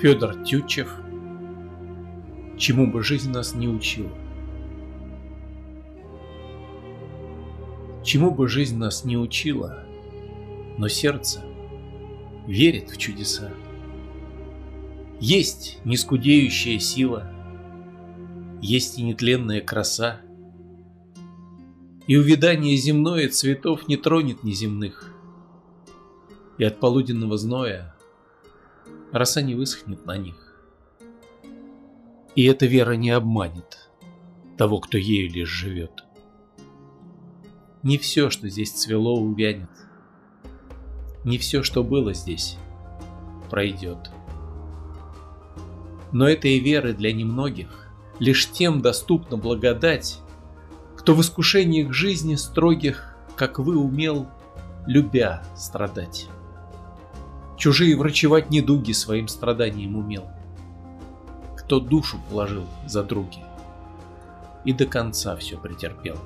Федор Тютчев Чему бы жизнь нас не учила. Чему бы жизнь нас не учила, но сердце верит в чудеса. Есть нескудеющая сила, есть и нетленная краса, и увядание земное цветов не тронет неземных, и от полуденного зноя роса не высохнет на них. И эта вера не обманет того, кто ею лишь живет. Не все, что здесь цвело, увянет. Не все, что было здесь, пройдет. Но этой веры для немногих лишь тем доступна благодать, кто в искушениях жизни строгих, как вы, умел, любя страдать. Чужие врачевать недуги своим страданием умел, кто душу положил за други и до конца все претерпел.